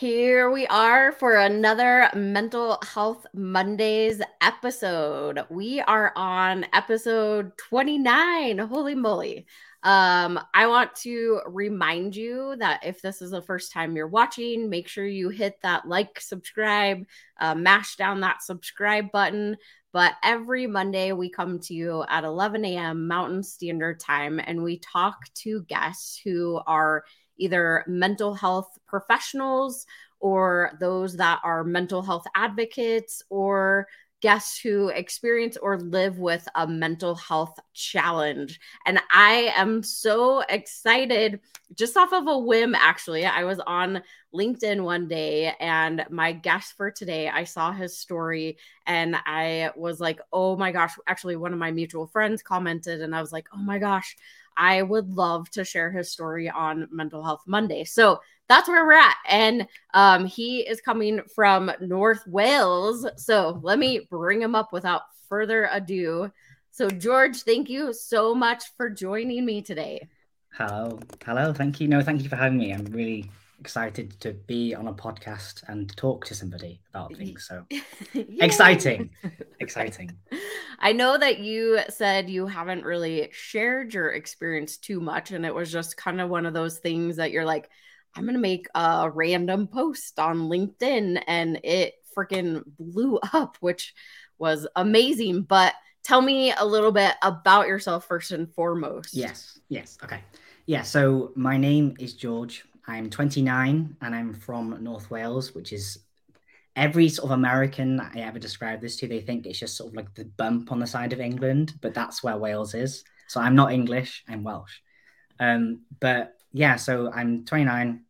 Here we are for another Mental Health Mondays episode. We are on episode 29. Holy moly. Um, I want to remind you that if this is the first time you're watching, make sure you hit that like, subscribe, uh, mash down that subscribe button. But every Monday, we come to you at 11 a.m. Mountain Standard Time and we talk to guests who are either mental health professionals or those that are mental health advocates or guests who experience or live with a mental health challenge. And I am so excited just off of a whim, actually. I was on LinkedIn one day and my guest for today, I saw his story and I was like, oh my gosh. Actually, one of my mutual friends commented and I was like, oh my gosh. I would love to share his story on Mental Health Monday. So that's where we're at. And um, he is coming from North Wales. So let me bring him up without further ado. So, George, thank you so much for joining me today. Hello. Hello. Thank you. No, thank you for having me. I'm really excited to be on a podcast and talk to somebody about things. So exciting, exciting. I know that you said you haven't really shared your experience too much, and it was just kind of one of those things that you're like, I'm going to make a random post on LinkedIn, and it freaking blew up, which was amazing. But tell me a little bit about yourself first and foremost. Yes, yes. Okay. Yeah, so my name is George. I'm 29 and I'm from North Wales, which is every sort of American I ever describe this to, they think it's just sort of like the bump on the side of England, but that's where Wales is. So I'm not English, I'm Welsh. Um, but yeah, so I'm 29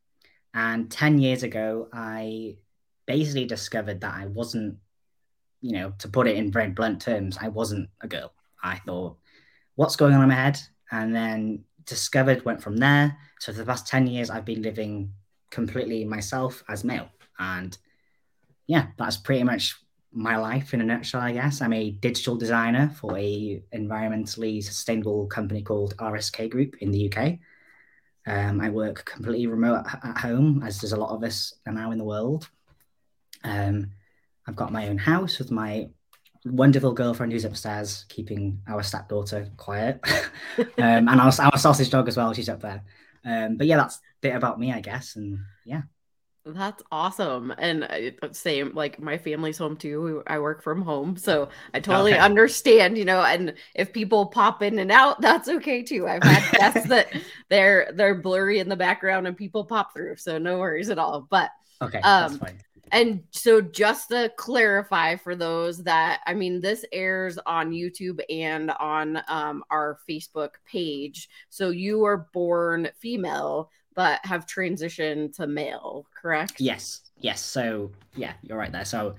and 10 years ago, I basically discovered that I wasn't, you know, to put it in very blunt terms, I wasn't a girl. I thought, what's going on in my head? And then discovered, went from there. So for the past 10 years, I've been living completely myself as male. And yeah, that's pretty much my life in a nutshell, I guess. I'm a digital designer for a environmentally sustainable company called RSK Group in the UK. Um, I work completely remote at, home, as does a lot of us now in the world. Um, I've got my own house with my wonderful girlfriend who's upstairs keeping our stepdaughter quiet, um, and our, our sausage dog as well. She's up there. Um, but yeah, that's a bit about me, I guess. And yeah. That's awesome. And same, like my family's home too. I work from home. So I totally okay. understand, you know, and if people pop in and out, that's okay too. I've had guests that they're they're blurry in the background and people pop through. So no worries at all. But okay, um, that's fine. And so, just to clarify for those that, I mean, this airs on YouTube and on um, our Facebook page. So, you were born female, but have transitioned to male, correct? Yes. Yes. So, yeah, you're right there. So,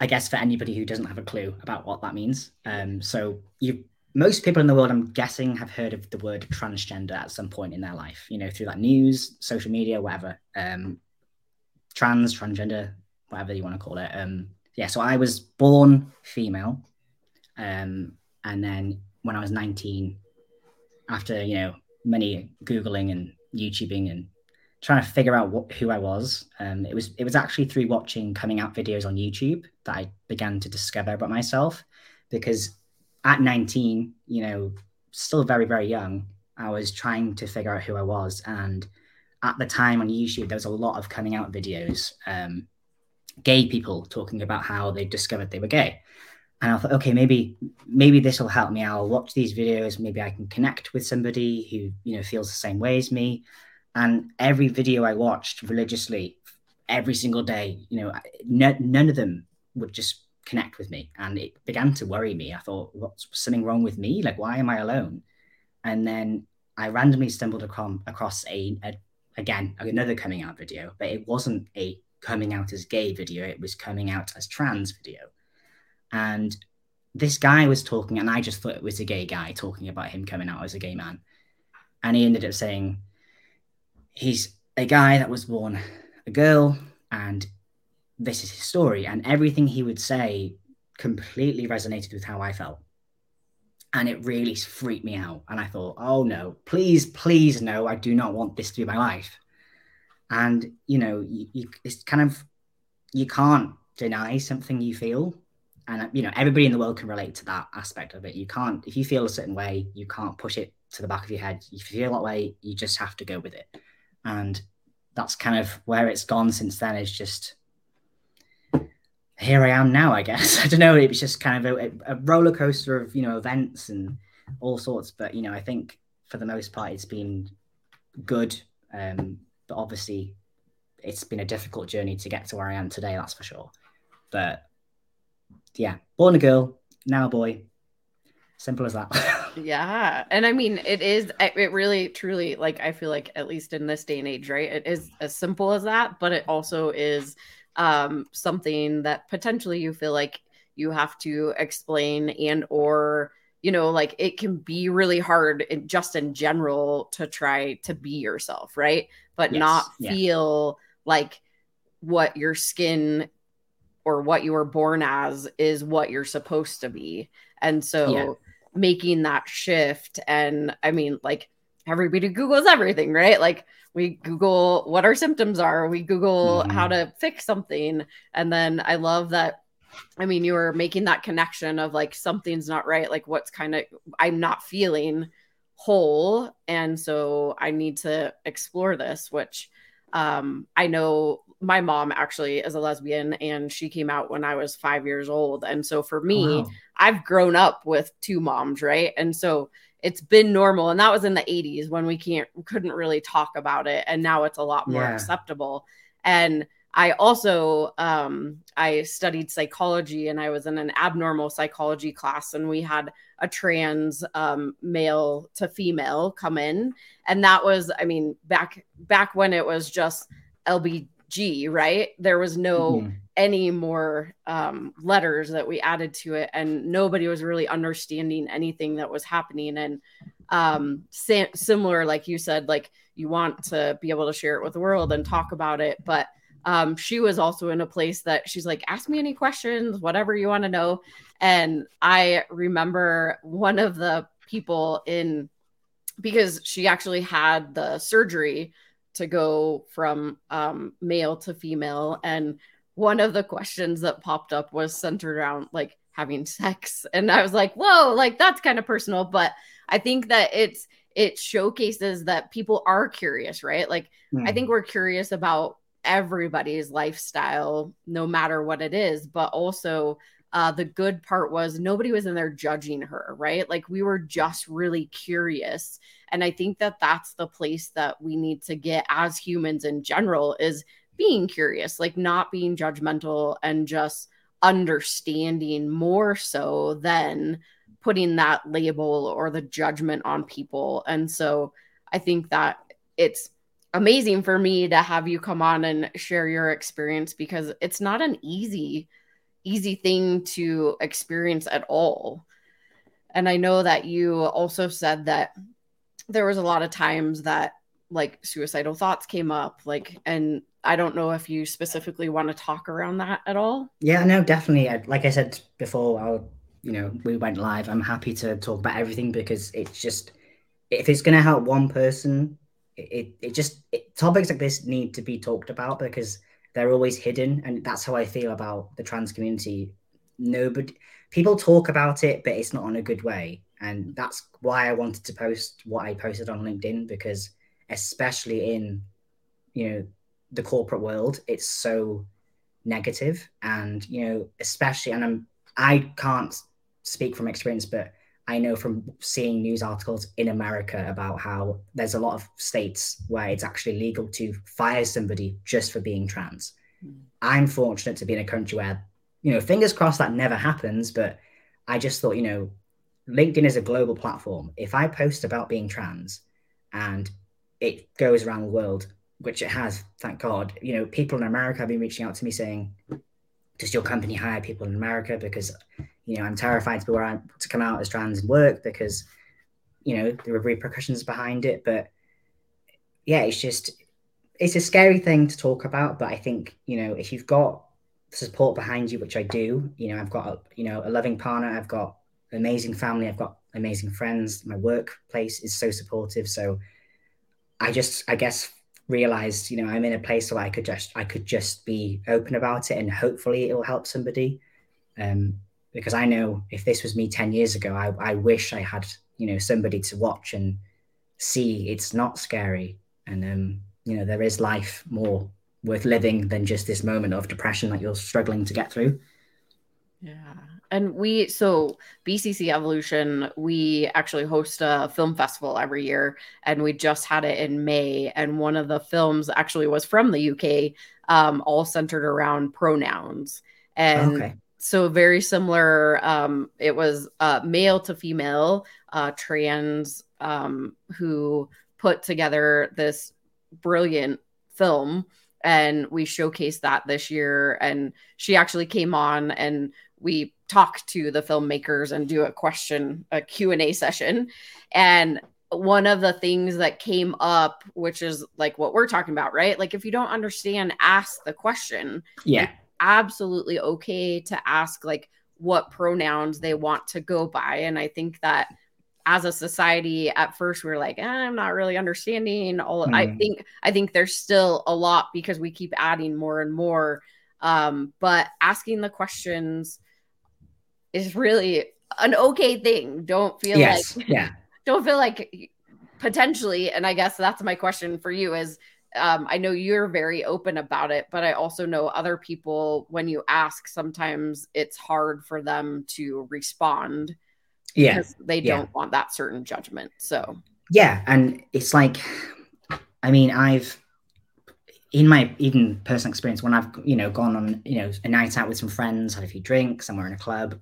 I guess for anybody who doesn't have a clue about what that means, um, so you most people in the world, I'm guessing, have heard of the word transgender at some point in their life, you know, through that news, social media, whatever. Um, trans, transgender, whatever you want to call it. Um, yeah, so I was born female, um, and then when I was 19, after you know many googling and YouTubing and trying to figure out what, who I was, um, it was it was actually through watching coming out videos on YouTube that I began to discover about myself. Because at 19, you know, still very very young, I was trying to figure out who I was and at the time on YouTube, there was a lot of coming out videos, um, gay people talking about how they discovered they were gay. And I thought, okay, maybe maybe this will help me. I'll watch these videos. Maybe I can connect with somebody who you know feels the same way as me. And every video I watched religiously, every single day, you know, n- none of them would just connect with me, and it began to worry me. I thought, what's something wrong with me? Like, why am I alone? And then I randomly stumbled across, across a, a again another coming out video, but it wasn't a coming out as gay video, it was coming out as trans video. And this guy was talking, and I just thought it was a gay guy talking about him coming out as a gay man. And he ended up saying he's a guy that was born a girl, and this is his story. And everything he would say completely resonated with how I felt and it really freaked me out. And I thought, oh no, please, please no, I do not want this to be my life. and you know, you, you, it's kind of you can't deny something you feel, and uh, you know, everybody in the world can relate to that aspect of it. You can't if you feel a certain way, you can't push it to the back of your head. If you feel that way, you just have to go with it, and that's kind of where it's gone since then. Is just here I am now, I guess. I don't know. It was just kind of a, a, roller coaster of, you know, events and all sorts. But, you know, I think for the most part, it's been good. Um, but obviously, it's been a difficult journey to get to where I am today, that's for sure. But yeah, born a girl, now a boy. Simple as that. yeah. And I mean, it is, it really, truly, like, I feel like, at least in this day and age, right? It is as simple as that, but it also is um, something that potentially you feel like you have to explain and or you know like it can be really hard in, just in general to try to be yourself right but yes. not yeah. feel like what your skin or what you were born as is what you're supposed to be and so yeah. making that shift and i mean like everybody googles everything right like we google what our symptoms are we google mm-hmm. how to fix something and then i love that i mean you were making that connection of like something's not right like what's kind of i'm not feeling whole and so i need to explore this which um i know my mom actually is a lesbian and she came out when I was five years old. And so for me, wow. I've grown up with two moms, right? And so it's been normal and that was in the 80s when we can't couldn't really talk about it and now it's a lot more yeah. acceptable. And i also um, i studied psychology and i was in an abnormal psychology class and we had a trans um, male to female come in. And that was i mean back back when it was just lbg right? There was no mm-hmm any more um, letters that we added to it, and nobody was really understanding anything that was happening. And um, sa- similar, like you said, like you want to be able to share it with the world and talk about it, but um, she was also in a place that she's like, ask me any questions, whatever you want to know. And I remember one of the people in because she actually had the surgery to go from um, male to female and one of the questions that popped up was centered around like having sex and i was like whoa like that's kind of personal but i think that it's it showcases that people are curious right like mm. i hmm. think we're curious about everybody's lifestyle no matter what it is but also uh, the good part was nobody was in there judging her right like we were just really curious and i think that that's the place that we need to get as humans in general is being curious, like not being judgmental and just understanding more so than putting that label or the judgment on people. And so I think that it's amazing for me to have you come on and share your experience because it's not an easy easy thing to experience at all. And I know that you also said that there was a lot of times that like suicidal thoughts came up like and I don't know if you specifically want to talk around that at all. Yeah, no, definitely. Like I said before, I'll, you know, we went live. I'm happy to talk about everything because it's just, if it's going to help one person, it, it just, it, topics like this need to be talked about because they're always hidden. And that's how I feel about the trans community. Nobody, people talk about it, but it's not in a good way. And that's why I wanted to post what I posted on LinkedIn because, especially in, you know, the corporate world, it's so negative, and you know, especially, and I'm I can't speak from experience, but I know from seeing news articles in America about how there's a lot of states where it's actually legal to fire somebody just for being trans. Mm. I'm fortunate to be in a country where, you know, fingers crossed that never happens, but I just thought, you know, LinkedIn is a global platform. If I post about being trans and it goes around the world, which it has, thank God. You know, people in America have been reaching out to me saying, "Does your company hire people in America?" Because you know, I'm terrified to be where I'm to come out as trans and work because you know there are repercussions behind it. But yeah, it's just it's a scary thing to talk about. But I think you know if you've got support behind you, which I do, you know, I've got a, you know a loving partner, I've got amazing family, I've got amazing friends. My workplace is so supportive. So I just, I guess realized, you know, I'm in a place where I could just I could just be open about it and hopefully it will help somebody. Um, because I know if this was me 10 years ago, I, I wish I had, you know, somebody to watch and see it's not scary. And um, you know, there is life more worth living than just this moment of depression that you're struggling to get through. Yeah. And we, so BCC Evolution, we actually host a film festival every year, and we just had it in May. And one of the films actually was from the UK, um, all centered around pronouns. And okay. so, very similar. Um, it was uh, male to female, uh, trans, um, who put together this brilliant film and we showcased that this year and she actually came on and we talk to the filmmakers and do a question a q&a session. And one of the things that came up which is like what we're talking about right? Like if you don't understand ask the question. Yeah. Absolutely okay to ask like what pronouns they want to go by. And i think that as a society at first we are like eh, i'm not really understanding all mm. i hmm. think i think there's still a lot because we keep adding more and more. Um, but asking the questions is really an okay thing. Don't feel yes. like yeah. Don't feel like potentially, and I guess that's my question for you is um, I know you're very open about it, but I also know other people, when you ask, sometimes it's hard for them to respond yeah. because they don't want that certain judgment. So, yeah. And it's like, I mean, I've, in my even personal experience, when I've, you know, gone on, you know, a night out with some friends, had a few drinks, somewhere in a club,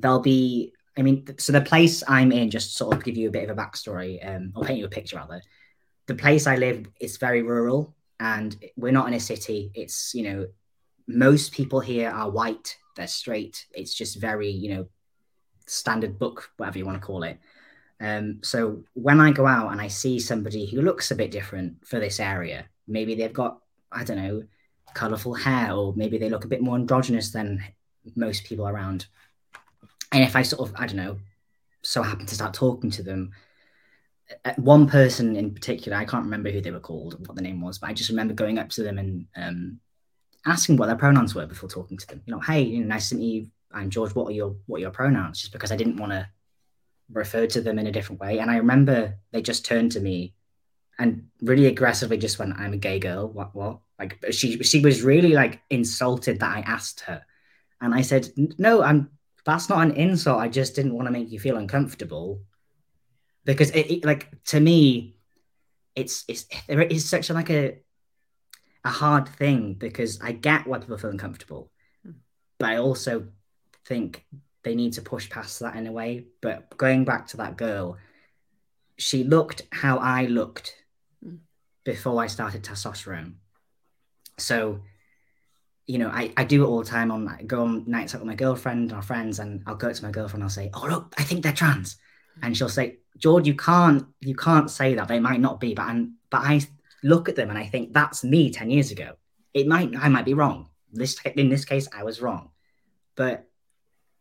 there'll be I mean, so the place I'm in, just sort of give you a bit of a backstory, um, or paint you a picture rather. The place I live is very rural, and we're not in a city. It's you know, most people here are white. They're straight. It's just very you know, standard book, whatever you want to call it. Um, so when I go out and I see somebody who looks a bit different for this area, maybe they've got I don't know, colorful hair, or maybe they look a bit more androgynous than most people around and if I sort of, I don't know, so happen to start talking to them, uh, one person in particular, I can't remember who they were called, what the name was, but I just remember going up to them and um, asking what their pronouns were before talking to them. You know, hey, you know, nice to meet you. I'm George. What are your what are your pronouns? Just because I didn't want to refer to them in a different way. And I remember they just turned to me and really aggressively just went, "I'm a gay girl." What? What? Like she she was really like insulted that I asked her, and I said, "No, I'm that's not an insult. I just didn't want to make you feel uncomfortable because it, it like to me, it's it's there is such a, like a a hard thing because I get why people feel uncomfortable, hmm. but I also think they need to push past that in a way. But going back to that girl, she looked how I looked hmm. before I started testosterone. So you know, I, I do it all the time on I go on nights out with my girlfriend or friends, and I'll go to my girlfriend. I'll say, "Oh look, I think they're trans," and she'll say, "George, you can't you can't say that. They might not be." But and but I look at them and I think that's me ten years ago. It might I might be wrong. This in this case, I was wrong, but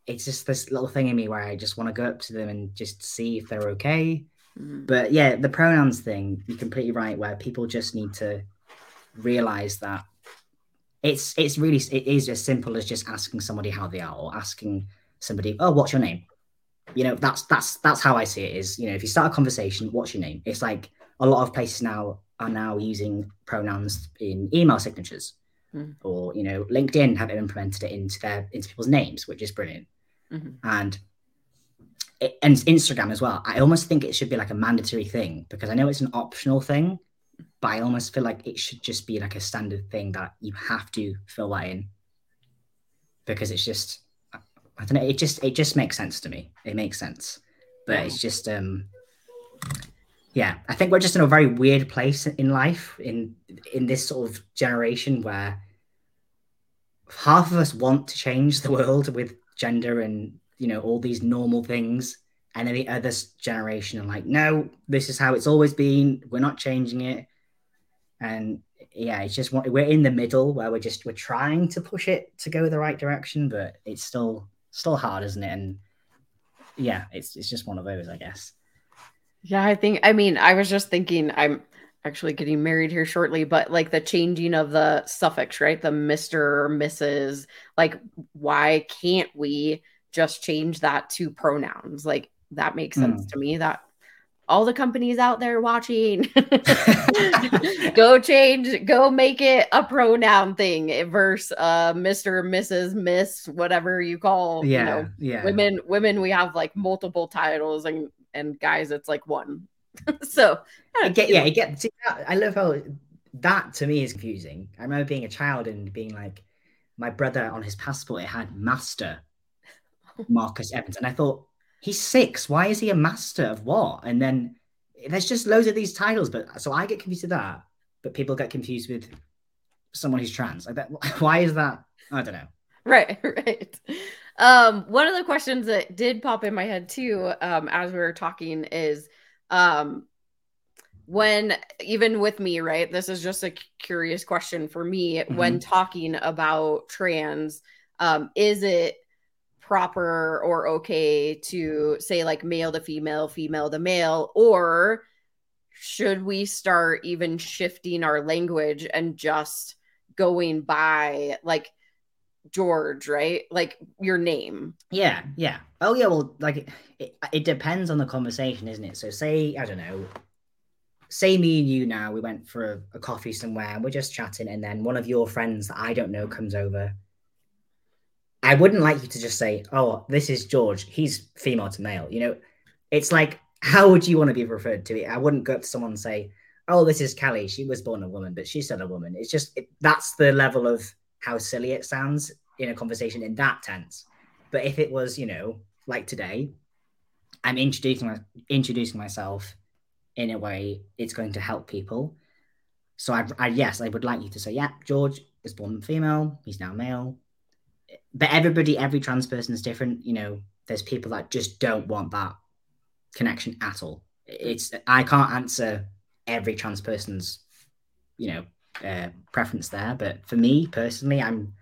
it's just this little thing in me where I just want to go up to them and just see if they're okay. Mm-hmm. But yeah, the pronouns thing, you're completely right. Where people just need to realize that it's it's really it is as simple as just asking somebody how they are or asking somebody oh what's your name you know that's that's that's how i see it is you know if you start a conversation what's your name it's like a lot of places now are now using pronouns in email signatures mm. or you know linkedin have implemented it into their into people's names which is brilliant mm-hmm. and it, and instagram as well i almost think it should be like a mandatory thing because i know it's an optional thing but I almost feel like it should just be like a standard thing that you have to fill that in. Because it's just I don't know it just it just makes sense to me. It makes sense. But it's just um yeah I think we're just in a very weird place in life in in this sort of generation where half of us want to change the world with gender and you know all these normal things. And then the other generation are like no this is how it's always been. We're not changing it and yeah, it's just we're in the middle where we're just we're trying to push it to go the right direction, but it's still still hard, isn't it? And yeah, it's it's just one of those, I guess. Yeah, I think I mean I was just thinking I'm actually getting married here shortly, but like the changing of the suffix, right? The Mr. or Mrs. Like, why can't we just change that to pronouns? Like, that makes sense mm. to me. That all the companies out there watching. Go change go make it a pronoun thing versus uh mr mrs miss whatever you call yeah you know, yeah. Women women we have like multiple titles and and guys it's like one. So it get, yeah it gets i love how that to me is confusing. I remember being a child and being like my brother on his passport it had master marcus evans and i thought he's six. Why is he a master of what? And then there's just loads of these titles, but so I get confused with that, but people get confused with someone who's trans. I bet why is that? I don't know. Right, right. Um, one of the questions that did pop in my head too, um, as we were talking, is um, when even with me, right? This is just a curious question for me mm-hmm. when talking about trans. Um, is it proper or okay to say like male to female, female to male, or should we start even shifting our language and just going by like George, right? Like your name. Yeah, yeah. Oh, yeah. Well, like it, it depends on the conversation, isn't it? So, say, I don't know, say me and you now, we went for a, a coffee somewhere and we're just chatting, and then one of your friends that I don't know comes over I wouldn't like you to just say, "Oh, this is George. He's female to male." You know, it's like, how would you want to be referred to? I wouldn't go to someone and say, "Oh, this is Kelli. She was born a woman, but she's still a woman." It's just it, that's the level of how silly it sounds in a conversation in that tense. But if it was, you know, like today, I'm introducing my, introducing myself in a way it's going to help people. So I, I yes, I would like you to say, "Yeah, George was born female. He's now male." But everybody, every trans person is different. You know, there's people that just don't want that connection at all. It's I can't answer every trans person's, you know, uh, preference there. But for me personally, I'm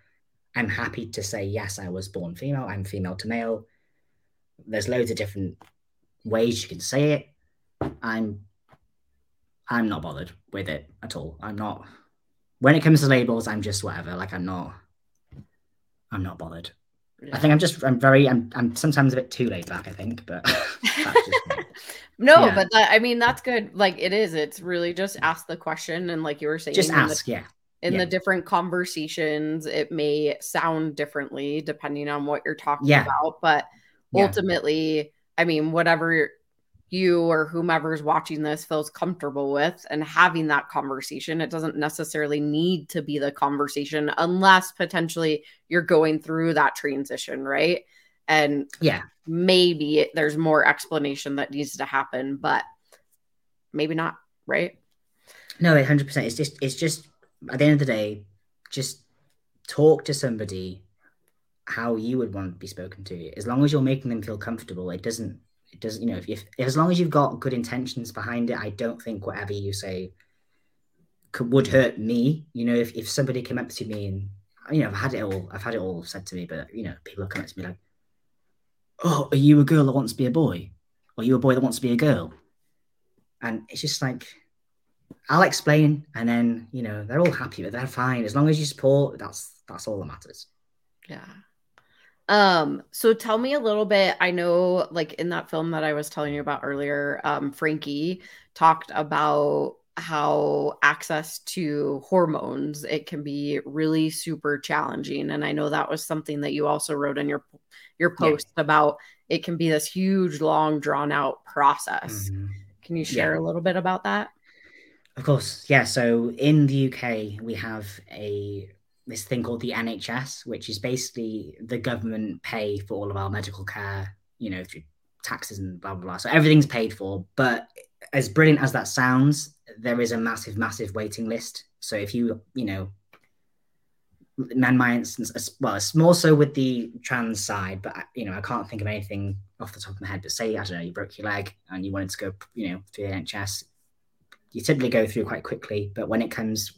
I'm happy to say yes. I was born female. I'm female to male. There's loads of different ways you can say it. I'm I'm not bothered with it at all. I'm not. When it comes to labels, I'm just whatever. Like I'm not. I'm not bothered. Yeah. I think I'm just I'm very I'm I'm sometimes a bit too laid back. I think, but no, yeah. but that, I mean that's good. Like it is. It's really just ask the question and like you were saying, just ask. The, yeah. In yeah. the different conversations, it may sound differently depending on what you're talking yeah. about, but ultimately, I mean, whatever you or whomever's watching this feels comfortable with and having that conversation. It doesn't necessarily need to be the conversation unless potentially you're going through that transition, right? And yeah, maybe there's more explanation that needs to happen, but maybe not, right? No, 100%. It's just, it's just at the end of the day, just talk to somebody how you would want to be spoken to. As long as you're making them feel comfortable, it doesn't it doesn't you know if, if as long as you've got good intentions behind it i don't think whatever you say could, would hurt me. You know if, if somebody came up to me and you know i've had it all i've had it all said to me but you know people come up to me like oh are you a girl that wants to be a boy? Or are you a boy that wants to be a girl? And it's just like i'll explain and then you know they're all happy but they're fine. As long as you support that's that's all that matters. Yeah um, so tell me a little bit. I know, like in that film that I was telling you about earlier, um, Frankie talked about how access to hormones it can be really super challenging and i know that was something that you also wrote in your your post yeah. about it can be this huge long drawn out process mm-hmm. can you share yeah. a little bit about that of course yeah so in the uk we have a this thing called the NHS, which is basically the government pay for all of our medical care, you know, through taxes and blah blah blah. So everything's paid for. But as brilliant as that sounds, there is a massive, massive waiting list. So if you, you know, in my instance, well, it's more so with the trans side, but you know, I can't think of anything off the top of my head. But say I don't know, you broke your leg and you wanted to go, you know, through the NHS, you typically go through quite quickly. But when it comes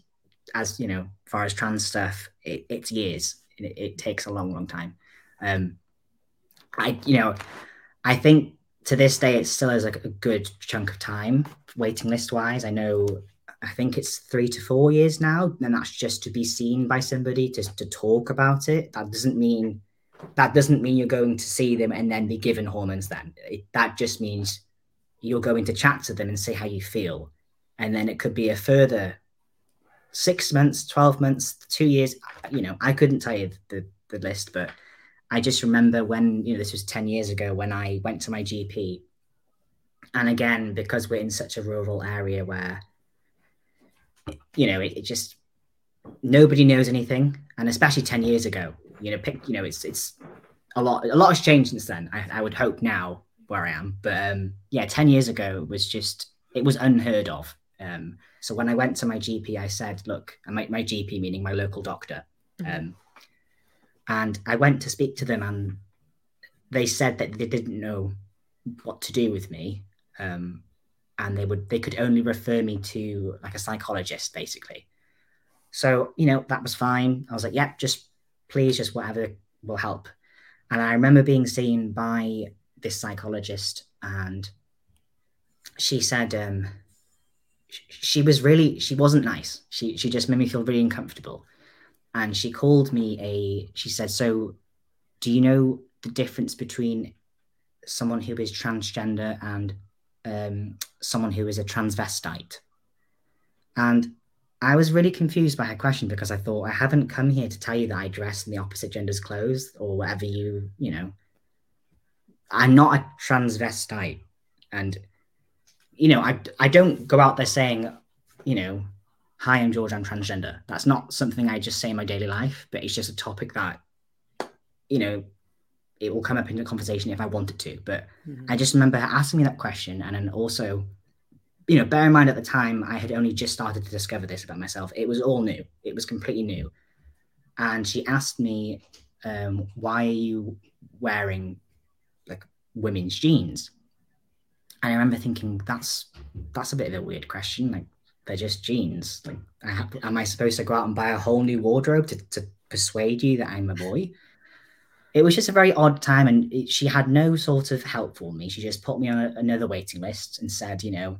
as you know, far as trans stuff, it, it's years. It, it, takes a long, long time. Um, I, you know, I think to this day it still is like a good chunk of time waiting list wise. I know I think it's three to four years now, and that's just to be seen by somebody to, to talk about it. That doesn't mean that doesn't mean you're going to see them and then be given hormones. Then it, that just means you're going to chat to them and say how you feel, and then it could be a further six months, twelve months, two years. You know, I couldn't tell you the the list, but I just remember when you know this was ten years ago when I went to my GP, and again because we're in such a rural area where you know, it, it, just nobody knows anything, and especially ten years ago, you know, pick, you know, it's it's a lot. A lot has changed since then. I, I would hope now where I am, but um, yeah, ten years ago it was just it was unheard of. Um, so when I went to my GP, I said, "Look, my, my GP meaning my local doctor," mm-hmm. um, and I went to speak to them, and they said that they didn't know what to do with me. Um, and they would they could only refer me to like a psychologist basically so you know that was fine i was like yeah just please just whatever will help and i remember being seen by this psychologist and she said um she was really she wasn't nice she she just made me feel really uncomfortable and she called me a she said so do you know the difference between someone who is transgender and um, someone who is a transvestite. And I was really confused by her question because I thought I haven't come here to tell you that I dress in the opposite gender's clothes or whatever you, you know. I'm not a transvestite. And, you know, I, I don't go out there saying, you know, hi, I'm George, I'm transgender. That's not something I just say in my daily life, but it's just a topic that, you know, it will come up in the conversation if I wanted to. But mm-hmm. I just remember asking me that question, and then also, you know, bear in mind at the time I had only just started to discover this about myself. It was all new. It was completely new. And she asked me, um, "Why are you wearing like women's jeans?" And I remember thinking, "That's that's a bit of a weird question. Like they're just jeans. Like, have, am I supposed to go out and buy a whole new wardrobe to, to persuade you that I'm a boy?" it was just a very odd time and it, she had no sort of help for me she just put me on a, another waiting list and said you know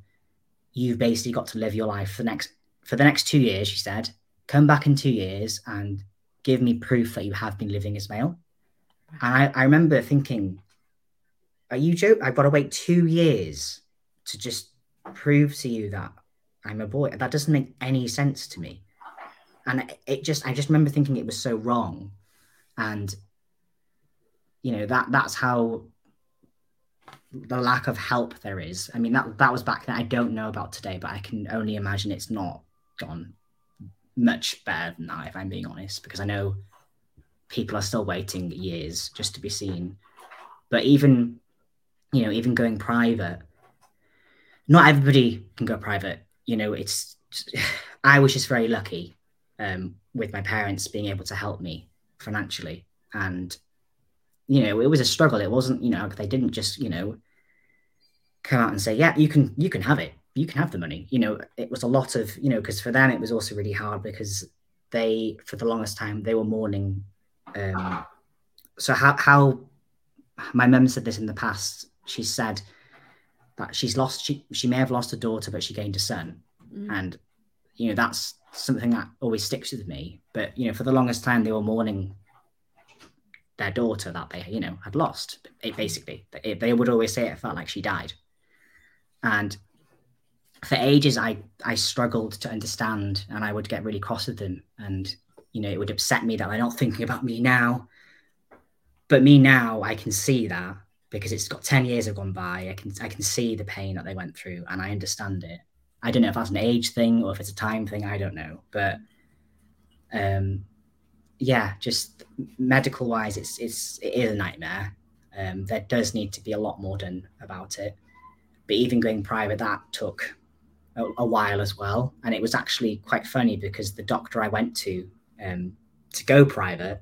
you've basically got to live your life for the next for the next two years she said come back in two years and give me proof that you have been living as male and i, I remember thinking are you joking i've got to wait two years to just prove to you that i'm a boy that doesn't make any sense to me and it just i just remember thinking it was so wrong and you know that that's how the lack of help there is. I mean that that was back then. I don't know about today, but I can only imagine it's not gone much better than that, if I'm being honest, because I know people are still waiting years just to be seen. But even you know, even going private, not everybody can go private. You know, it's I was just very lucky um, with my parents being able to help me financially, and you know, it was a struggle. It wasn't, you know, they didn't just, you know, come out and say, yeah, you can, you can have it. You can have the money. You know, it was a lot of, you know, because for them it was also really hard because they, for the longest time, they were mourning. Um, so how, how my mum said this in the past. She said that she's lost. She she may have lost a daughter, but she gained a son, mm. and you know that's something that always sticks with me. But you know, for the longest time, they were mourning their daughter that they you know had lost it basically it, they would always say it felt like she died and for ages i i struggled to understand and i would get really cross with them and you know it would upset me that they're not thinking about me now but me now i can see that because it's got 10 years have gone by i can i can see the pain that they went through and i understand it i don't know if that's an age thing or if it's a time thing i don't know but um yeah, just medical wise, it's it's it is a nightmare. Um, there does need to be a lot more done about it. But even going private, that took a, a while as well, and it was actually quite funny because the doctor I went to um, to go private,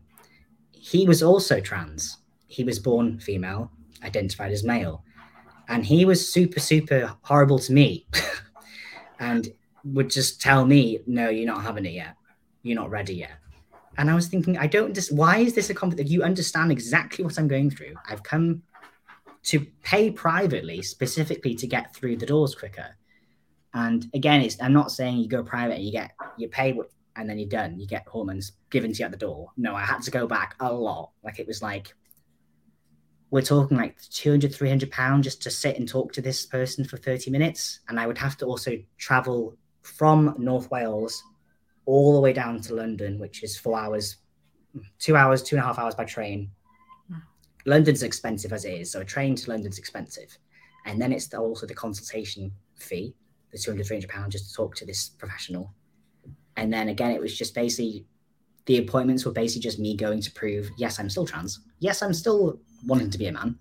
he was also trans. He was born female, identified as male, and he was super super horrible to me, and would just tell me, "No, you're not having it yet. You're not ready yet." And I was thinking, I don't just, why is this a conflict? You understand exactly what I'm going through. I've come to pay privately, specifically to get through the doors quicker. And again, it's I'm not saying you go private and you get you pay what, and then you're done. You get hormones given to you at the door. No, I had to go back a lot. Like it was like we're talking like 200 300 pounds just to sit and talk to this person for 30 minutes and i would have to also travel from north wales all the way down to london which is four hours two hours two and a half hours by train hmm. london's expensive as it is so a train to london's expensive and then it's also the consultation fee the 200 300 pounds just to talk to this professional and then again, it was just basically the appointments were basically just me going to prove, yes, I'm still trans. Yes, I'm still wanting to be a man.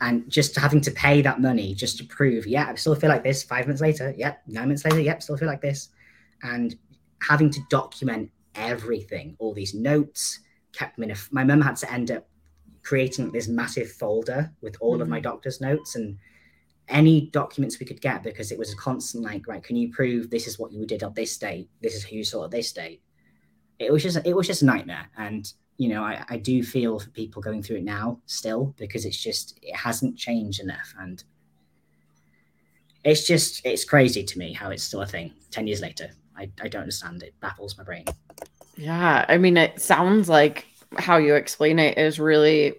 And just having to pay that money just to prove, yeah, I still feel like this. Five minutes later, yep. Nine minutes later, yep, still feel like this. And having to document everything, all these notes, kept them in a. My mum had to end up creating this massive folder with all mm-hmm. of my mm-hmm. doctor's notes and any documents we could get because it was a constant like right can you prove this is what you did at this date this is who you saw at this date it was just it was just a nightmare and you know I, I do feel for people going through it now still because it's just it hasn't changed enough. And it's just it's crazy to me how it's still a thing. 10 years later i, I don't understand it. Baffles my brain. Yeah i mean it sounds like how you explain it is really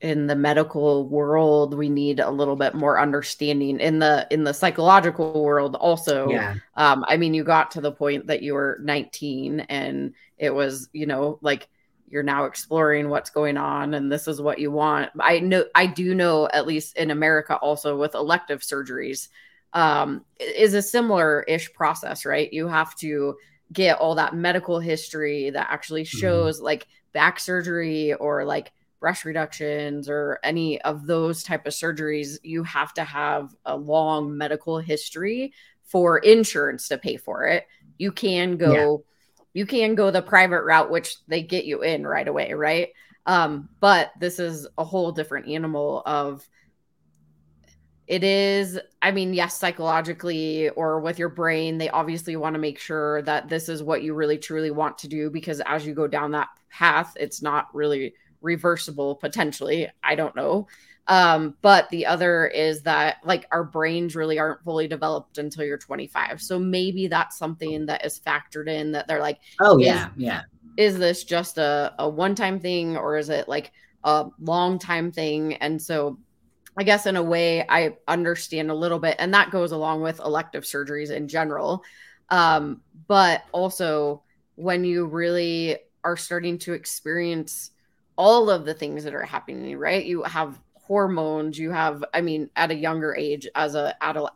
in the medical world we need a little bit more understanding. In the in the psychological world also yeah. um i mean you got to the point that you were 19 and it was you know like you're now exploring what's going on and this is what you want i know i do know at least in america also with elective surgeries um is a similar ish process right you have to get all that medical history that actually mm-hmm. shows mm-hmm. like back surgery or like breast reductions or any of those type of surgeries you have to have a long medical history for insurance to pay for it you can go yeah. You can go the private route which they get you in right away right um, but this is a whole different animal of it is i mean yes psychologically or with your brain they obviously want to make sure that this is what you really truly want to do because as you go down that path it's not really reversible potentially. I don't know. Um, but the other is that like our brains really aren't fully developed until you're 25. So maybe that's something that is factored in that they're like, oh yeah, yeah. Is this just a, a one-time thing or is it like a long time thing? And so I guess in a way I understand a little bit, and that goes along with elective surgeries in general. Um, but also when you really are starting to experience all of the things that are happening, right? You have hormones, you have, I mean, at a younger age as a adult,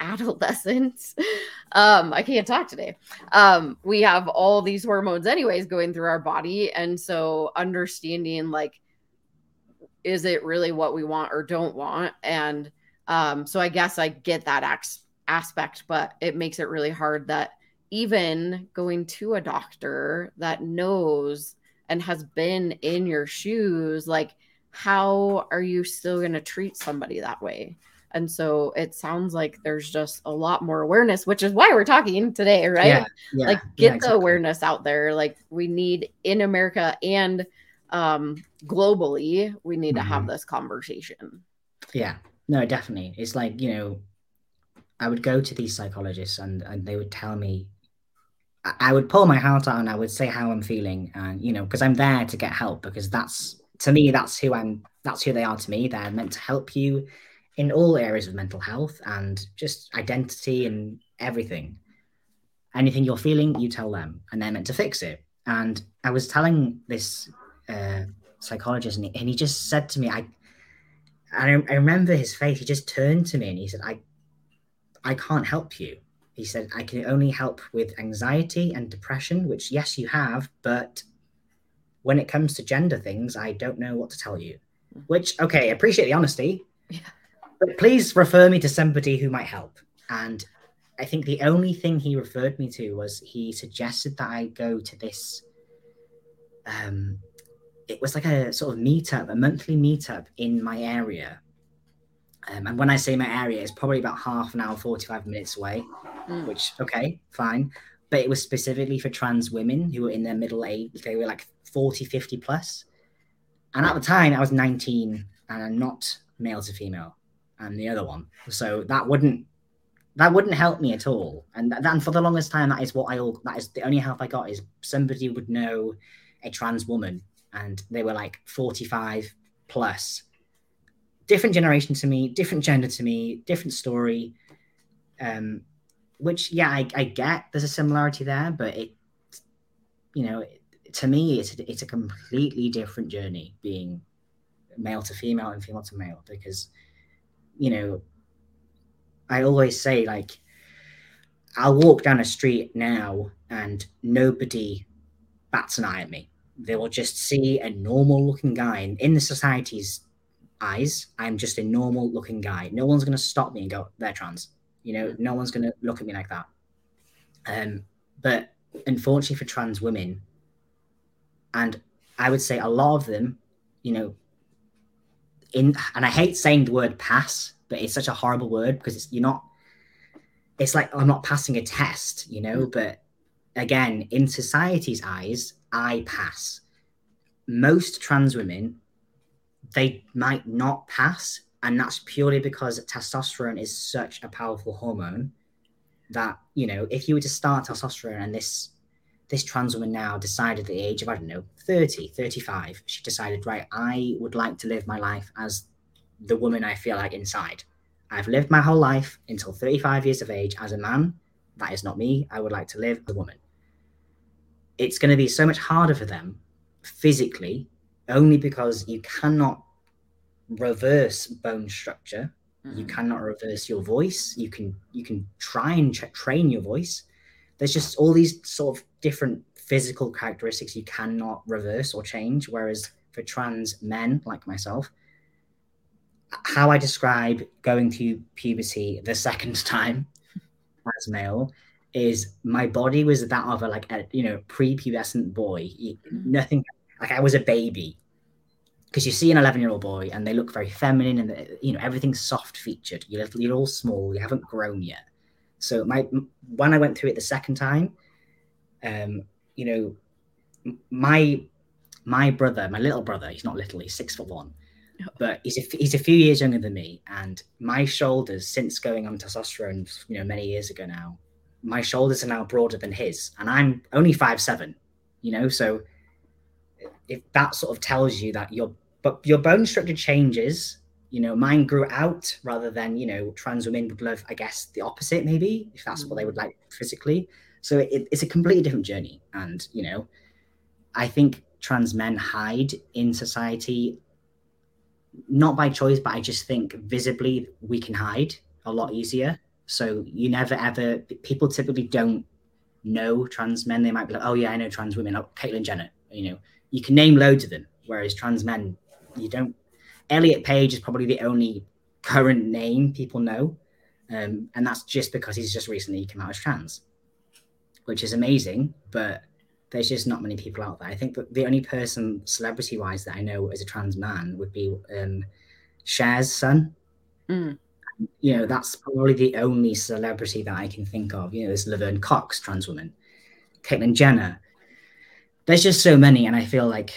um i can't talk today. Um we have all these hormones anyways going through our body. And so understanding like is it really what we want or don't want? And um so i guess i get that ex- aspect but it makes it really hard that even going to a doctor that knows and has been in your shoes, like how are you still going to treat somebody that way? And so it sounds like there's just a lot more awareness, which is why we're talking today, right? Yeah, yeah, like get yeah, exactly. the awareness out there. Like we need in America and um globally, we need mm-hmm. to have mm-hmm. this conversation. Yeah. No, definitely. It's like, you know, I would go to these psychologists and and they would tell me I would pull my heart out and I would say how I'm feeling, and you know, because I'm there to get help. Because that's to me, that's who I'm. That's who they are to me. They're meant to help you in all areas of mental health and just identity and everything. Anything you're feeling, you tell them, and they're meant to fix it. And I was telling this uh, psychologist, and he, and he just said to me, "I." I, I remember his face. He just turned to me and he said, "I, I can't help you." he said, I can only help with anxiety and depression, which, yes, you have, but when it comes to gender things, I don't know what to tell you. Which, okay, appreciate the honesty, yeah. but please refer me to somebody who might help. And I think the only thing he referred me to was he suggested that I go to this. Um, it was like a sort of meetup, a monthly meetup in my area. Um, and when I say my area, it's probably about half an hour, 45 minutes away mm. which okay, fine. But it was specifically for trans women who were in their middle age. They were like 40, 50 plus. And at the time, I was 19 and I'm not male to female. And the other one. So that wouldn't that wouldn't help me at all. And then for the longest time, that is what I all that is the only help I got is somebody would know a trans woman and they were like 45 plus. Different generation to me, different gender to me, different story. Um, which yeah, I, I get there's a similarity there, but it you know, to me it's a, it's a completely different journey being male to female and female to male because you know I always say like I'll walk down a street now and nobody bats an eye at me. They will just see a normal looking guy. And in the society's eyes, I'm just a normal looking guy. No one's going to stop me and go, they're trans. You know, no one's going to look at me like that. Um, but unfortunately for trans women, and I would say a lot of them, you know, in and I hate saying the word pass but it's such a horrible word because it's you're not it's like I'm not passing a test, you know, mm. but again, in society's eyes, I pass. Most trans women, they might not pass, and that's purely because testosterone is such a powerful hormone that, you know, if you were to start testosterone and this this trans woman now decided at the age of, I don't know, 30, 35, she decided, right, I would like to live my life as the woman I feel like inside. I've lived my whole life until 35 years of age as a man. That is not me. I would like to live as a woman. It's going to be so much harder for them physically, only because you cannot reverse bone structure. Mm-hmm. You cannot reverse your voice. You can you can try and tra- train your voice. There's just all these sort of different physical characteristics you cannot reverse or change. Whereas for trans men like myself, how I describe going through puberty the second time as male is my body was that of a like a you know pre-pubescent boy. Mm. Nothing like I was a baby because you see an 11 year old boy and they look very feminine and you know everything's soft featured. You're you're all small. You haven't grown yet. So my when I went through it the second time, um, you know, my my brother, my little brother, he's not little, he's six foot one but he's a, he's a few years younger than me, and my shoulders, since going on testosterone, you know, many years ago now, my shoulders are now broader than his, and I'm only five seven, you know. So if that sort of tells you that your but your bone structure changes, you know, mine grew out rather than you know trans women would love, I guess, the opposite maybe if that's what they would like physically. So it, it's a completely different journey, and you know, I think trans men hide in society not by choice, but I just think visibly we can hide a lot easier. So you never ever people typically don't know trans men. They might be like, oh yeah, I know trans women. Oh, Caitlyn Jenner. You know, you can name loads of them. Whereas trans men, you don't. Elliot Page is probably the only current name people know, um, and that's just because he's just recently come out as trans, which is amazing. But there's just not many people out there. I think that the only person celebrity wise that I know as a trans man would be um, Cher's son. Mm. You know, that's probably the only celebrity that I can think of. You know, there's Laverne Cox, trans woman, Caitlyn Jenner. There's just so many, and I feel like,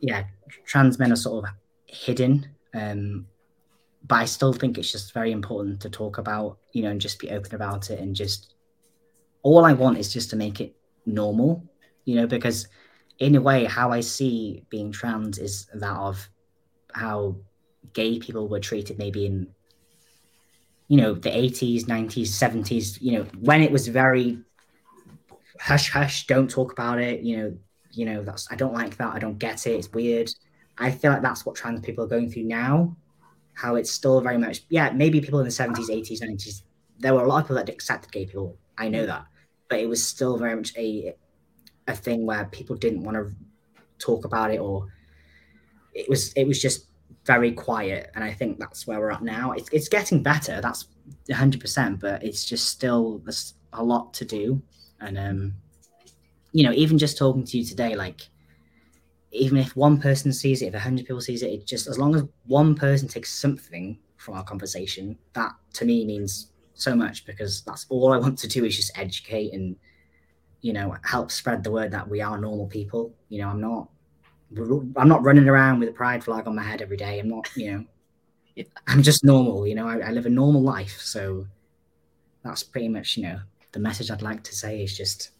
yeah, trans men are sort of hidden. Um, but I still think it's just very important to talk about, you know, and just be open about it. And just all I want is just to make it normal, you know, because in a way, how I see being trans is that of how gay people were treated maybe in, you know, the 80s, 90s, 70s, you know, when it was very hush hush, don't talk about it, you know, you know, that's I don't like that, I don't get it, it's weird. I feel like that's what trans people are going through now. How it's still very much, yeah, maybe people in the 70s, 80s, 90s, there were a lot of people that accepted gay people. I know that but it was still very much a a thing where people didn't want to talk about it or it was it was just very quiet and i think that's where we're at now. It's, it's getting better that's 100% but it's just still there's a lot to do. And um you know even just talking to you today like even if one person sees it if 100 people sees it it just as long as one person takes something from our conversation that to me means so much because that's all I want to do is just educate and you know help spread the word that we are normal people. You know, I'm not I'm not running around with a pride flag on my head every day. I'm not, you know, yeah. I'm just normal. You know, I, I live a normal life. So that's pretty much, you know, the message I'd like to say is just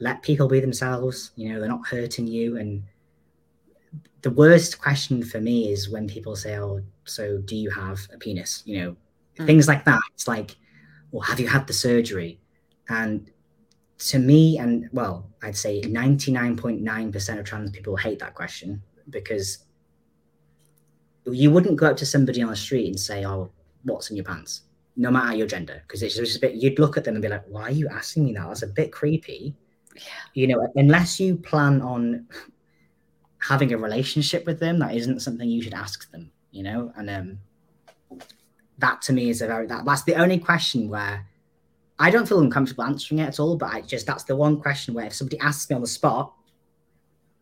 let people be themselves. You know, they're not hurting you. And the worst question for me is when people say, "Oh, so do you have a penis?" You know, mm. things like that. It's like, "Well, have you had the surgery?" And to me, and well, I'd say 99.9% of trans people hate that question because you wouldn't go up to somebody on the street and say, "Oh, what's in your pants?" No matter your gender, because it's just a bit. You'd look at them and be like, "Why are you asking me that? That's a bit creepy." Yeah. You know, unless you plan on having a relationship with them, that isn't something you should ask them. You know, and um, that to me is a very that that's the only question where I don't feel uncomfortable answering it at all. But I just that's the one question where if somebody asks me on the spot,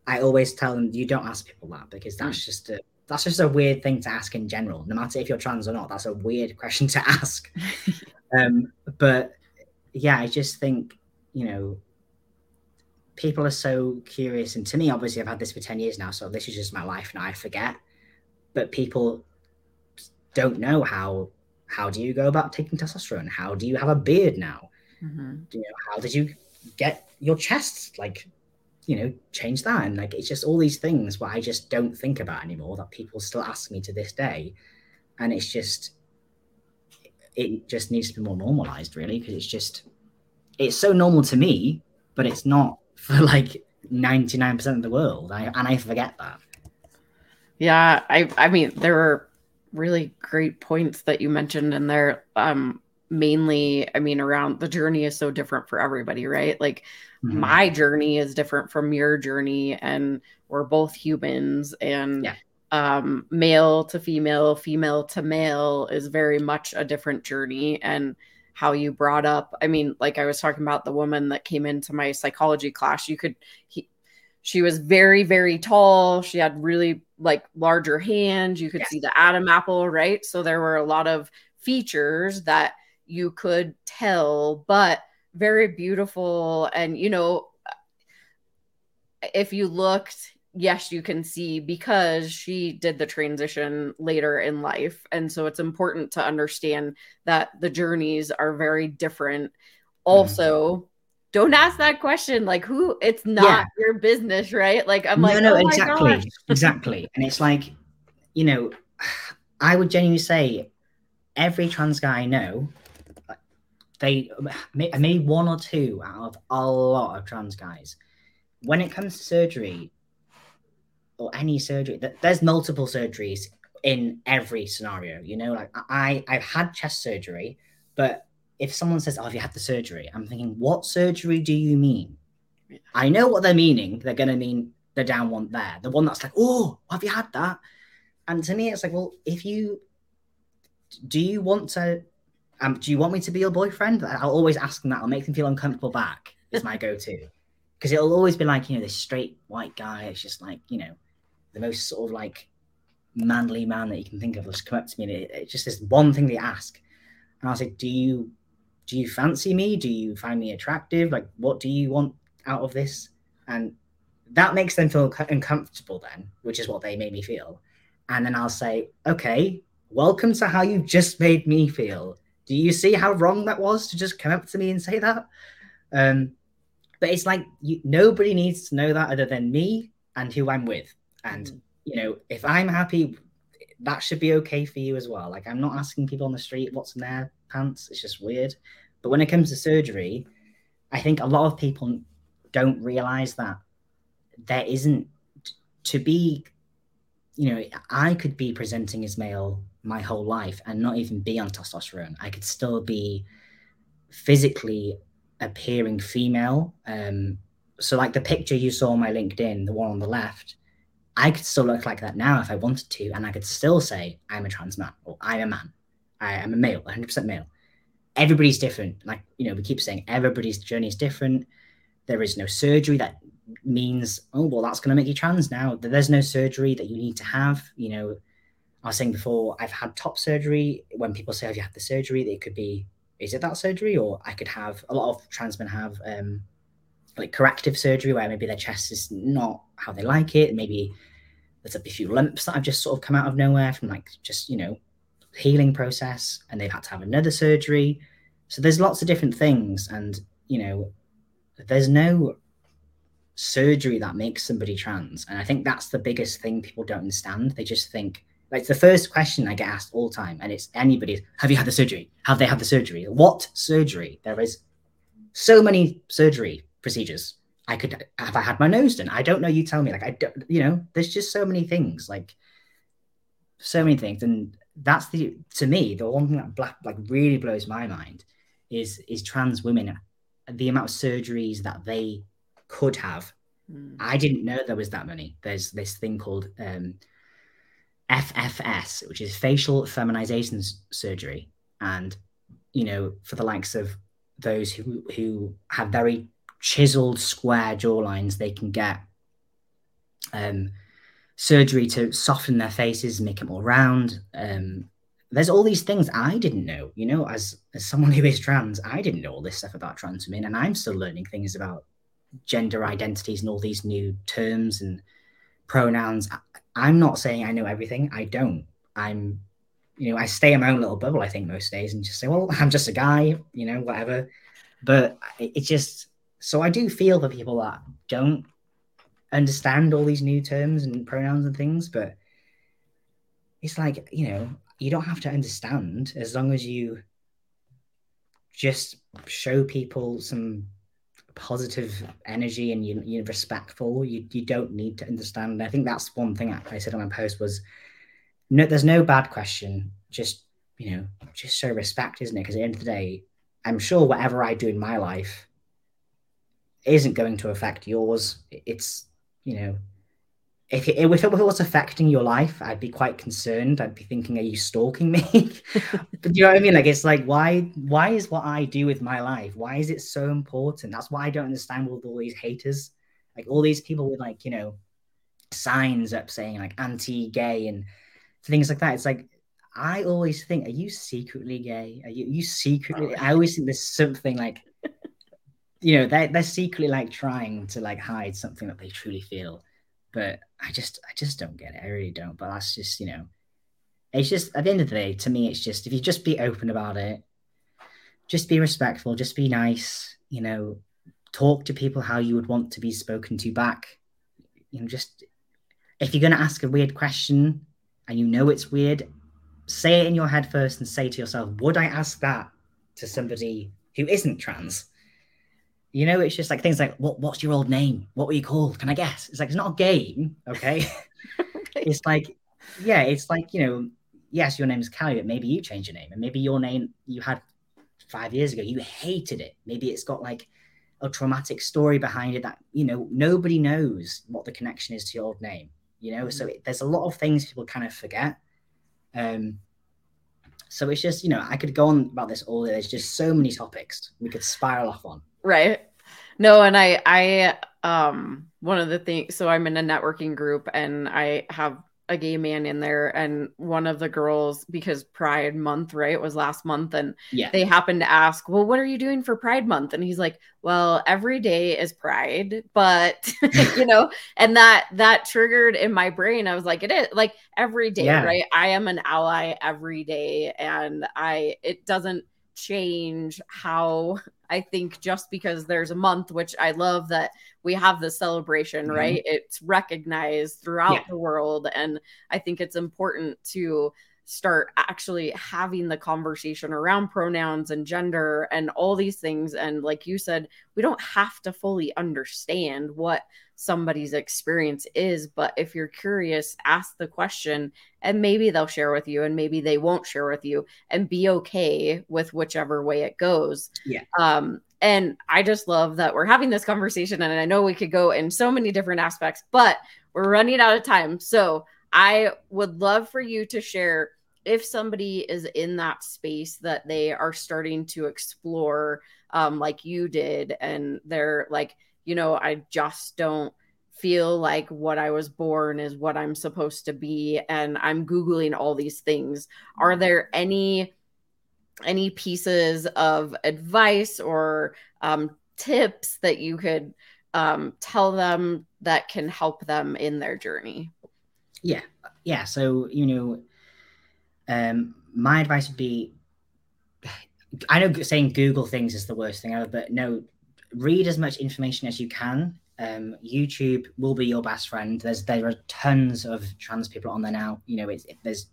I always tell them you don't ask people that because that's mm. just a that's just a weird thing to ask in general. No matter if you're trans or not, that's a weird question to ask. um, but yeah, I just think you know people are so curious, and to me, obviously, I've had this for ten years now, so this is just my life now. I forget, but people don't know how how do you go about taking testosterone? How do you have a beard now? Mm-hmm. You know, how did you get your chest like you know, change that. And like, it's just all these things where I just don't think about anymore that people still ask me to this day. And it's just, it just needs to be more normalized, really, because it's just, it's so normal to me, but it's not for like 99% of the world. I, and I forget that. Yeah. I, I mean, there were really great points that you mentioned in there. Um, mainly, I mean, around the journey is so different for everybody, right? Like, mm-hmm. my journey is different from your journey and we're both humans and yeah. um, male to female female to male is very much a different journey and how you brought up i mean like i was talking about the woman that came into my psychology class you could he, she was very very tall she had really like larger hands you could yes. see the adam apple right so there were a lot of features that you could tell but very beautiful and you know if you looked yes you can see because she did the transition later in life and so it's important to understand that the journeys are very different also mm-hmm. Don't ask that question like who it's not yeah. your business right like i'm no, like no oh exactly exactly and it's like you know i would genuinely say every trans guy i know they maybe one or two out of a lot of trans guys. When it comes to surgery or any surgery, there's multiple surgeries in every scenario. You know, like I I've had chest surgery, but if someone says, "Oh, have you had the surgery?" I'm thinking, "What surgery do you mean?" I know what they're meaning. They're going to mean the down one there, the one that's like, "Oh, have you had that?" And to me, it's like, well, if you do you want to um, do you want me to be your boyfriend? I'll always ask them that. I'll make them feel uncomfortable back. Is my go-to because it'll always be like you know this straight white guy. It's just like you know the most sort of like manly man that you can think of will just come up to me and it, it's just this one thing they ask, and I'll say, "Do you do you fancy me? Do you find me attractive? Like, what do you want out of this?" And that makes them feel uncomfortable then, which is what they made me feel. And then I'll say, "Okay, welcome to how you just made me feel." Do you see how wrong that was to just come up to me and say that? Um, but it's like you, nobody needs to know that other than me and who I'm with. And mm. you know, if I'm happy, that should be okay for you as well. Like I'm not asking people on the street what's in their pants. It's just weird. But when it comes to surgery, I think a lot of people don't realize that there isn't to be you know i could be presenting as male my whole life and not even be on testosterone. I could still be physically appearing female. Um, so, like the picture you saw on my LinkedIn, the one on the left, I could still look like that now if I wanted to, and I could still say I'm a trans man or I'm a man. I am a male, 100% male. Everybody's different. Like, you know, we keep saying everybody's journey is different. There is no surgery that means, oh, well, that's going to make you trans now. There's no surgery that you need to have. You know, I was saying before, I've had top surgery. When people say, "Have you had the surgery?" It could be, "Is it that surgery?" Or I could have a lot of trans men have um, like corrective surgery where maybe their chest is not how they like it. Maybe there's a few lumps that have just sort of come out of nowhere from like just you know healing process, and they've had to have another surgery. so there's lots of different things, and you know, there's no surgery that makes somebody trans, and I think that's the biggest thing people don't understand. They just think like the first question I get asked all the time, and it's anybody's, have you had the surgery? Have they had the surgery? What surgery? There is so many surgery procedures. I could have I had my nose done. I don't know. You tell me. Like I don't, you know, there's just so many things. Like so many things, and that's the to me the one thing that black like really blows my mind is is trans women the amount of surgeries that they could have. Mm. I didn't know there was that many. There's this thing called um, FFS, which is facial feminization surgery, and you know, for the likes of those who who have very chiseled square jawlines, they can get um, surgery to soften their faces, make it more round. Um, there's all these things I didn't know. You know, as as someone who is trans, I didn't know all this stuff about trans women, and I'm still learning things about gender identities and all these new terms and pronouns. I'm not saying I know everything. I don't. I'm, you know, I stay in my own little bubble. I think most days and just say, well, I'm just a guy, you know, whatever. But it's just so I do feel for people that don't understand all these new terms and pronouns and things, but it's like, you know, you don't have to understand as long as you just show people some positive energy and you, you're respectful. You, you don't need to understand. I think that's one thing i said on my post was no there's no bad question. Just you know just show respect isn't it? Because at the end of the day i'm sure whatever i do in my life isn't going to affect yours. It's you know if it, if it was affecting your life, I'd be quite concerned. I'd be thinking, "Are you stalking me?" but you know what I mean? Like, it's like, why? Why is what I do with my life? Why is it so important? That's why I don't understand with all these haters, like all these people with like you know signs up saying like anti-gay and things like that. It's like I always think, are you secretly gay? Are you, are you secretly? I always think there's something like, you know, they're they're secretly like trying to like hide something that they truly feel but I just I just don't get it. I really don't. But that's just you know, it's just at the end of the day, to me, it's just if you just be open about it, just be respectful, just be nice. You know, talk to people how you would want to be spoken to back. You know, just if you're going to ask a weird question and you know it's weird, say it in your head first and say to yourself, would I ask that to somebody who isn't trans? You know, it's just like things like, what, what's your old name? What were you called? Can I guess? It's like, it's not a game. Okay. it's like, yeah, it's like, you know, yes, your name is Kelli, but maybe you changed your name and maybe your name you had five years ago, you hated it. Maybe it's got like a traumatic story behind it that, you know, nobody knows what the connection is to your old name, you know? Mm-hmm. So it, there's a lot of things people kind of forget. Um, so it's just, you know, I could go on about this all day. There's just so many topics we could spiral off on. Right. No, and I I um one of the things so I'm in a networking group and I have a gay man in there and one of the girls because pride month right was last month and yeah. they happened to ask well what are you doing for pride month and he's like well every day is pride but you know and that that triggered in my brain i was like it is like every day yeah. right i am an ally every day and i it doesn't change how I think just because there's a month, which I love that we have the celebration, mm-hmm. right? It's recognized throughout yeah. the world. And I think it's important to start actually having the conversation around pronouns and gender and all these things. And like you said, we don't have to fully understand what somebody's experience is. But if you're curious, ask the question and maybe they'll share with you and maybe they won't share with you and be okay with whichever way it goes. Yeah. Um, and I just love that we're having this conversation. And I know we could go in so many different aspects, but we're running out of time. So I would love for you to share if somebody is in that space that they are starting to explore, um, like you did, and they're like, you know, I just don't feel like what I was born is what I'm supposed to be and I'm googling all these things. Are there any any pieces of advice or um, tips that you could um, tell them that can help them in their journey? Yeah, yeah. So you know, um, my advice would be I know saying Google things is the worst thing ever, but no, read as much information as you can. Um, YouTube will be your best friend. There's there are tons of trans people on there now. You know, it's it, there's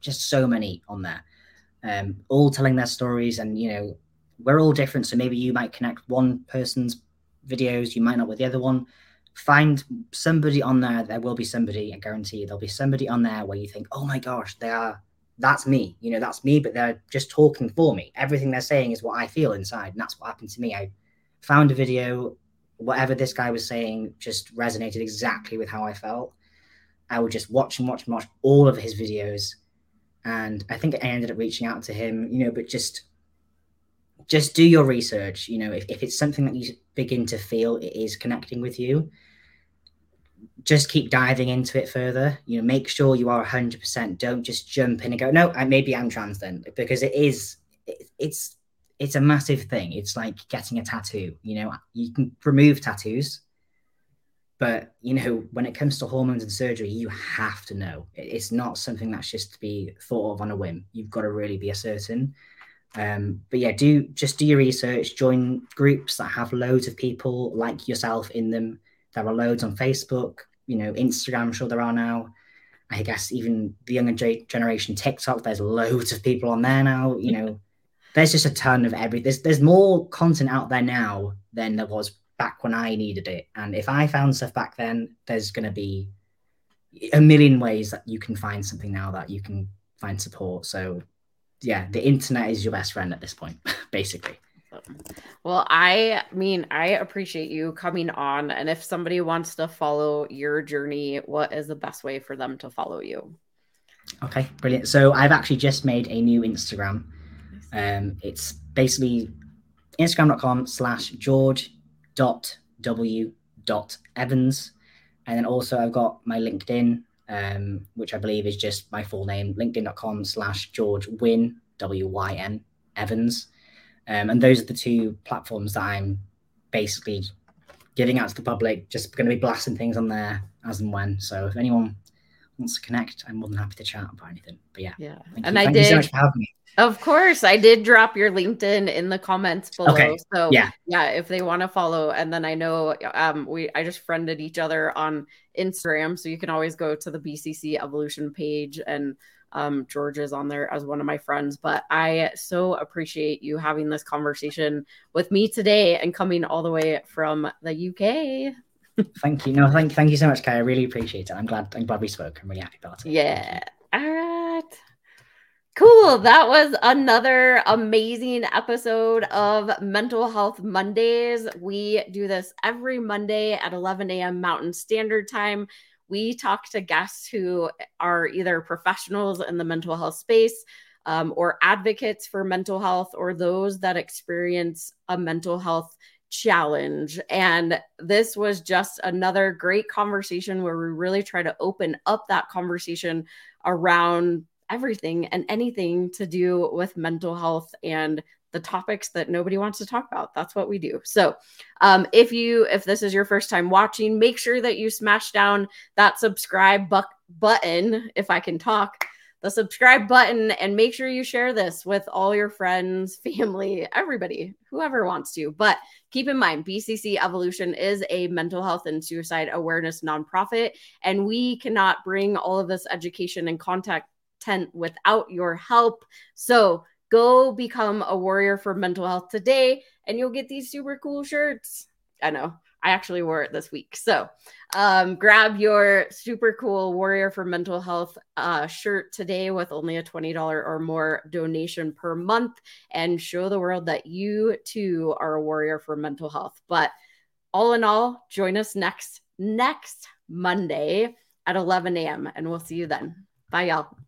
just so many on there, um, all telling their stories, and you know, we're all different. So maybe you might connect one person's videos, you might not with the other one. Find somebody on there. There will be somebody. I guarantee you, there'll be somebody on there where you think, "Oh my gosh, they are that's me. You know, that's me, but they're just talking for me. Everything they're saying is what I feel inside. And that's what happened to me. I found a video, whatever this guy was saying just resonated exactly with how I felt. I would just watch and watch and watch all of his videos. And I think I ended up reaching out to him, you know, but just just do your research. You know, if, if it's something that you begin to feel it is connecting with you, just keep diving into it further. You know, make sure you are 100%. Don't just jump in and go, no, I, maybe I'm trans then, because it is, it, it's, it's a massive thing. It's like getting a tattoo. You know, you can remove tattoos, but you know, when it comes to hormones and surgery, you have to know. It's not something that's just to be thought of on a whim. You've got to really be a certain. Um, but yeah, do just do your research. Join groups that have loads of people like yourself in them. There are loads on Facebook you know, Instagram, I'm sure there are now. I guess even the younger generation, TikTok, there's loads of people on there now. You know, there's just a ton of every. There's there's more content out there now than there was back when I needed it. And if I found stuff back then, there's going to be a million ways that you can find something now that you can find support. So, yeah, the internet is your best friend at this point, basically. Well, I mean, I appreciate you coming on. And if somebody wants to follow your journey, what is the best way for them to follow you? Okay, brilliant. So I've actually just made a new Instagram. Um, it's basically instagram.com slash george dot w dot evans. And then also I've got my LinkedIn, um, which I believe is just my full name, linkedin.com slash george wyn, W-Y-N, Evans. Um, and those are the two platforms that I'm basically giving out to the public, just going to be blasting things on there as and when. So if anyone wants to connect, I'm more than happy to chat about anything. But yeah, yeah. and you. I thank did. You so much for having me. Of course, I did drop your LinkedIn in the comments below. Okay. So yeah, yeah, if they want to follow, and then I know um we I just friended each other on Instagram, so you can always go to the BCC Evolution page and um, George is on there as one of my friends, but I so appreciate you having this conversation with me today and coming all the way from the UK. Thank you. No, thank thank you so much, Kai. I really appreciate it. I'm glad I'm glad we spoke. I'm really happy about it. Yeah. All right. Cool. That was another amazing episode of Mental Health Mondays. We do this every Monday at 11 a.m. Mountain Standard Time we talk to guests who are either professionals in the mental health space um, or advocates for mental health or those that experience a mental health challenge. And this was just another great conversation where we really try to open up that conversation around everything and anything to do with mental health and the topics that nobody wants to talk about. That's what we do. So, um, if you if this is your first time watching, make sure that you smash down that subscribe bu- button. If I can talk, the subscribe button, and make sure you share this with all your friends, family, everybody, whoever wants to. But keep in mind, BCC Evolution is a mental health and suicide awareness nonprofit, and we cannot bring all of this education and content without your help. So Go become a warrior for mental health today, and you'll get these super cool shirts. I know. I actually wore it this week. So um, grab your super cool Warrior for Mental Health uh, shirt today with only a $20 or more donation per month and show the world that you too are a warrior for mental health. But all in all, join us next next Monday at 11 a.m. and we'll see you then. Bye, y'all.